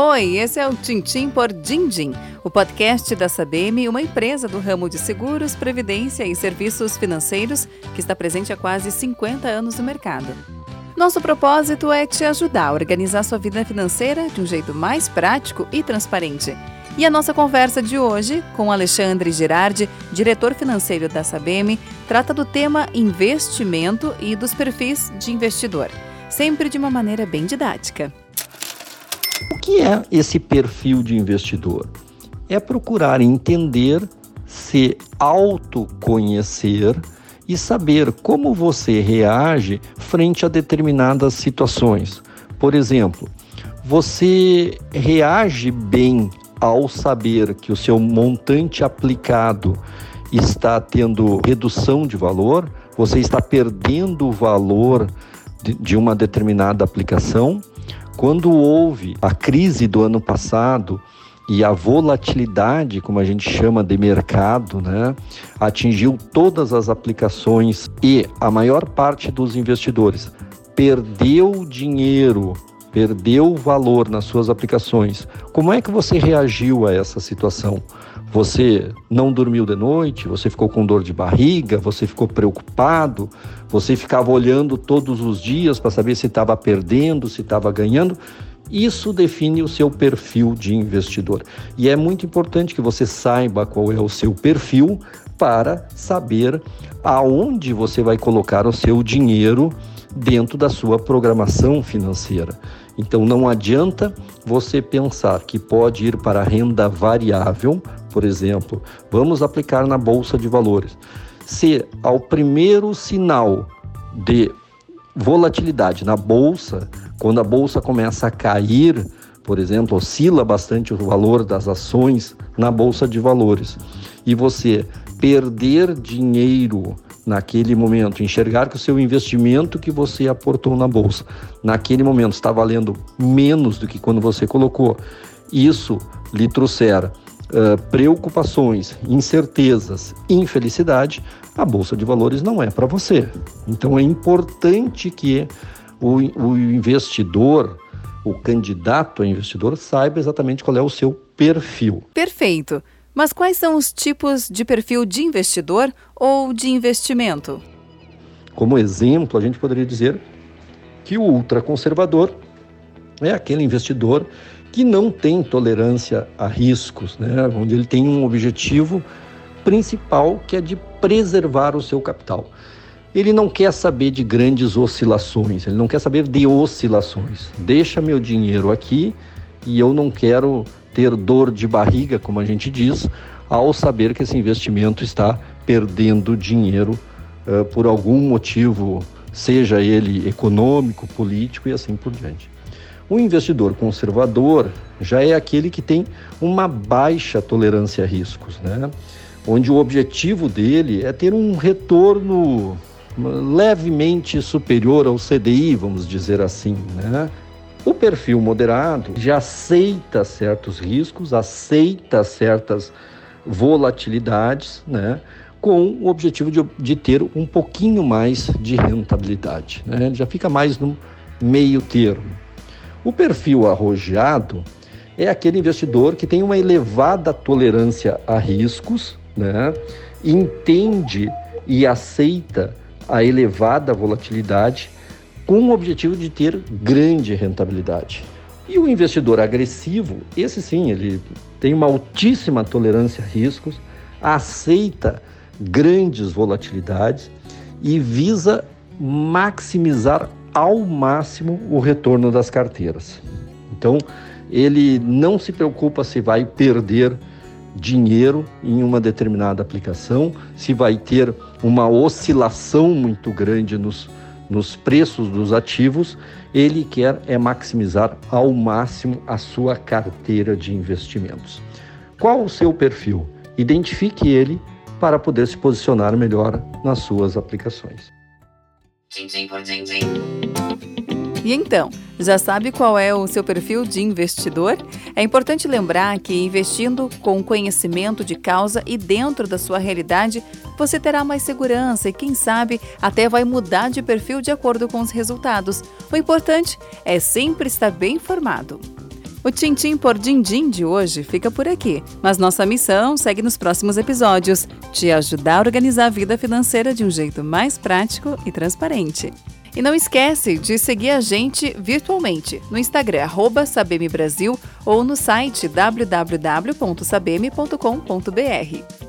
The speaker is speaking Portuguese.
Oi, esse é o Tintim por Dindim, o podcast da Sabem, uma empresa do ramo de seguros, previdência e serviços financeiros que está presente há quase 50 anos no mercado. Nosso propósito é te ajudar a organizar sua vida financeira de um jeito mais prático e transparente. E a nossa conversa de hoje, com Alexandre Girardi, diretor financeiro da Sabem, trata do tema investimento e dos perfis de investidor, sempre de uma maneira bem didática. Que é esse perfil de investidor? É procurar entender, se autoconhecer e saber como você reage frente a determinadas situações. Por exemplo, você reage bem ao saber que o seu montante aplicado está tendo redução de valor, você está perdendo o valor de, uma determinada aplicação quando houve a crise do ano passado e a volatilidade, como a gente chama de mercado, né, atingiu todas as aplicações e a maior parte dos investidores perdeu dinheiro, perdeu valor nas suas aplicações. Como é que você reagiu a essa situação? Você não dormiu de noite, você ficou com dor de barriga, você ficou preocupado, você ficava olhando todos os dias para saber se estava perdendo, se estava ganhando. Isso define o seu perfil de investidor. E é muito importante que você saiba qual é o seu perfil para saber aonde você vai colocar o seu dinheiro dentro da sua programação financeira. Então não adianta você pensar que pode ir para a renda variável, por exemplo, vamos aplicar na bolsa de valores. Se ao primeiro sinal de volatilidade na bolsa, quando a bolsa começa a cair, por exemplo, oscila bastante o valor das ações na bolsa de valores, e você perder dinheiro naquele momento, enxergar que o seu investimento que você aportou na bolsa, naquele momento está valendo menos do que quando você colocou, isso lhe trouxer uh, preocupações, incertezas, infelicidade, a bolsa de valores não é para você. Então é importante que o, o investidor, o candidato a investidor, saiba exatamente qual é o seu perfil. Perfeito. Mas quais são os tipos de perfil de investidor ou de investimento? Como exemplo, a gente poderia dizer que o ultraconservador é aquele investidor que não tem tolerância a riscos, né? onde ele tem um objetivo principal que é de preservar o seu capital. Ele não quer saber de grandes oscilações, ele não quer saber de oscilações. Deixa meu dinheiro aqui e eu não quero ter dor de barriga, como a gente diz, ao saber que esse investimento está perdendo dinheiro uh, por algum motivo, seja ele econômico, político e assim por diante. O investidor conservador já é aquele que tem uma baixa tolerância a riscos, né? onde o objetivo dele é ter um retorno levemente superior ao CDI, vamos dizer assim, né? O perfil moderado já aceita certos riscos, aceita certas volatilidades, né? com o objetivo de, de ter um pouquinho mais de rentabilidade. Né? Ele já fica mais no meio termo. O perfil arrojado é aquele investidor que tem uma elevada tolerância a riscos, né? entende e aceita a elevada volatilidade com o objetivo de ter grande rentabilidade. E o investidor agressivo, esse sim, ele tem uma altíssima tolerância a riscos, aceita grandes volatilidades e visa maximizar ao máximo o retorno das carteiras. Então, ele não se preocupa se vai perder dinheiro em uma determinada aplicação, se vai ter uma oscilação muito grande nos nos preços dos ativos, ele quer é maximizar ao máximo a sua carteira de investimentos. Qual o seu perfil? Identifique ele para poder se posicionar melhor nas suas aplicações. E então, já sabe qual é o seu perfil de investidor? É importante lembrar que investindo com conhecimento de causa e dentro da sua realidade, você terá mais segurança e, quem sabe, até vai mudar de perfil de acordo com os resultados. O importante é sempre estar bem informado. O Tintim por Dindim de hoje fica por aqui, mas nossa missão segue nos próximos episódios: te ajudar a organizar a vida financeira de um jeito mais prático e transparente. E não esquece de seguir a gente virtualmente no Instagram @sabembrasil ou no site www.sabeme.com.br.